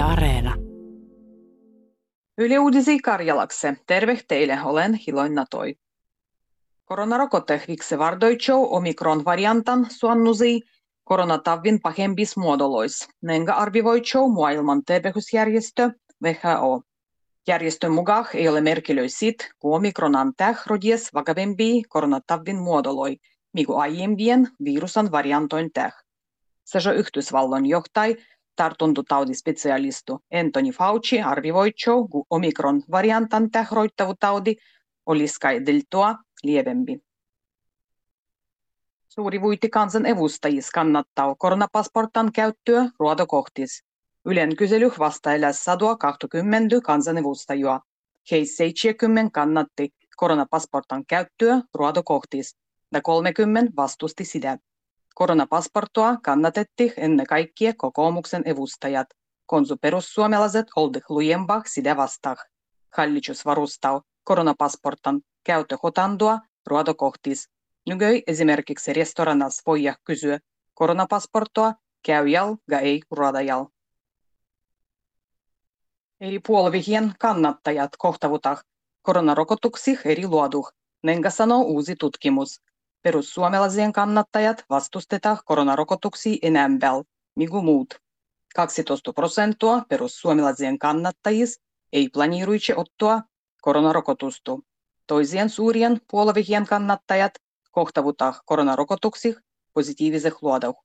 Yle Areena. Yle Uudisi Karjalakse. Terve teille, olen Hiloina Toi. Koronarokote vardoitsou omikron variantan suannusi koronatavin pahembis muodolois. Nenga arvivoitsou maailman terveysjärjestö WHO. Järjestön mukaan ei ole merkilöi sit, kun omikronan täh rodies vakavempi koronatavin muodoloi, migu aiempien virusan variantoin täh. Sejo Yhdysvallon johtaj tartuntatautispesialistu Anthony Fauci arvioitsou, kun omikron variantan täh roittavuutaudi olisi kai deltoa lievempi. Suuri vuitti kansan evustajis kannattaa koronapasportan käyttöä ruodokohtis. Ylen kysely vastailla 120 kansanedustajaa. Heistä 70 kannatti koronapasportan käyttöä ruodokohtis ja 30 vastusti sitä. Koronapasportoa kannatetti ennen kaikkea kokoomuksen evustajat. Konsu perussuomalaiset oldi lujempaa sitä vastaan. Hallitus varustaa koronapasportan käyttöhotandoa ruodokohtis. Nykyi esimerkiksi restoranas voi kysyä koronapasportoa käyjäl ja ei ruodajal. Eri puolivihien kannattajat kohtavutak koronarokotuksi eri luoduh, nenga sanoo uusi tutkimus. Perussuomalaisien kannattajat vastustetaan koronarokotuksia enemmän, migu muut. 12 prosenttia perussuomalaisien kannattajis ei planiiruitse ottaa koronarokotusta. Toisien suurien puolivihien kannattajat kohtavutaan koronarokotuksi positiiviseh luoduh.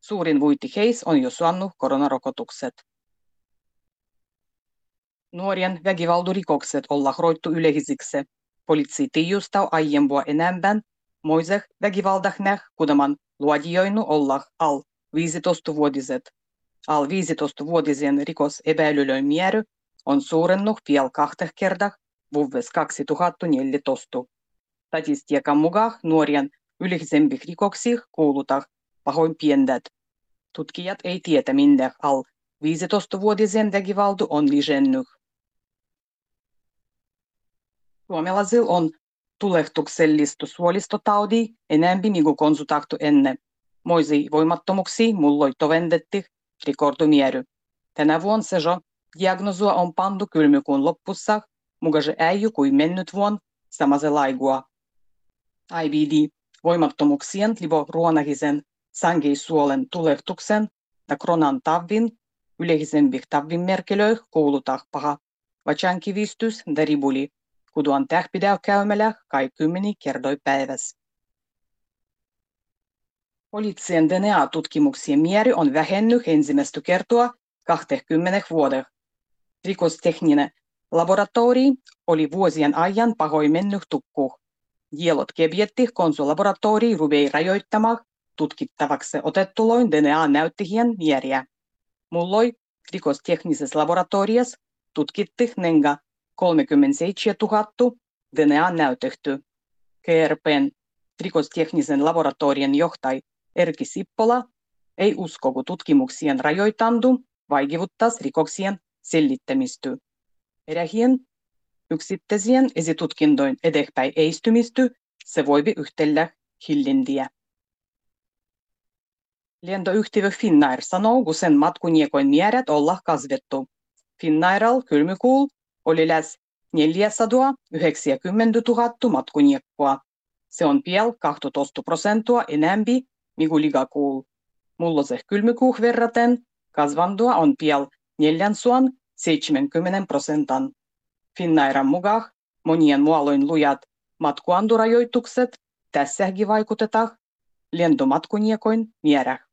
Suurin vuiti heis on jo saanut koronarokotukset. Nuorien väkivaldurikokset olla roittu yleisiksi. Poliitsi tiijustaa aiempua enemmän moiseh väkivaldahneh, kudaman luodioinu olla al 15-vuotiset. Al 15-vuotisen rikos epäilylön määrä on suurennut vielä kahteen kertaa vuodessa 2014. Statistiikan mukaan nuorien yleisempih rikoksih kuulutaan pahoinpiendet. Tutkijat ei tiedä, minne al 15-vuotisen väkivaldu on lisäännyt. Suomalaisilla on tulehtuksellista suolistotaudi enempi niinku konsultaktu ennen. Moisi voimattomuksi mulloi tovendetti rikordumiery. Tänä vuonna se jo diagnosua on pandu kylmykuun loppussa, mukase äijy kuin mennyt vuon samase laigua. IBD voimattomuksien libo ruonahisen sangeisuolen tulehtuksen ja kronan tavin yleisempih tavin merkilöih kuulutaan paha vachankivistys ja ribuli kuduan tähpidäu käymällä kai kymmeni kerdoi päivässä. Poliittisen DNA-tutkimuksien määrä on vähennyt ensimmäistä kertaa 20 vuoden. Rikostekninen laboratori oli vuosien ajan pahoin mennyt tukku. Dielot kebietti konsulaboratori ruvei rajoittamaan tutkittavaksi otettuloin DNA-näyttihien määriä. Mulloi rikosteknisessä laboratoriassa tutkitti nenga 37 000 DNA-näytetty. GRPn rikosteknisen laboratorian johtaj Erki Sippola ei usko, kun tutkimuksien rajoitandu vaikuttaa rikoksien sellittämistä. Erähien yksittäisien esitutkintojen eteenpäin eistymistä se voi yhtellä hillintiä. Lentoyhtiö Finnair sanoo, kun sen matkuniekoin määrät olla kasvettu. Finnairal kylmykuul oli läs 490 000 matkuniekkoa. Se on piel 12 prosenttia enempi, migu ligakuul. Mulloseh kylmykuuh verraten kasvandua on piel 470 prosentan. Finnairan mukaan monien mualoin lujat matkuandurajoitukset tässäkin vaikutetaan lentomatkuniekoin määrä.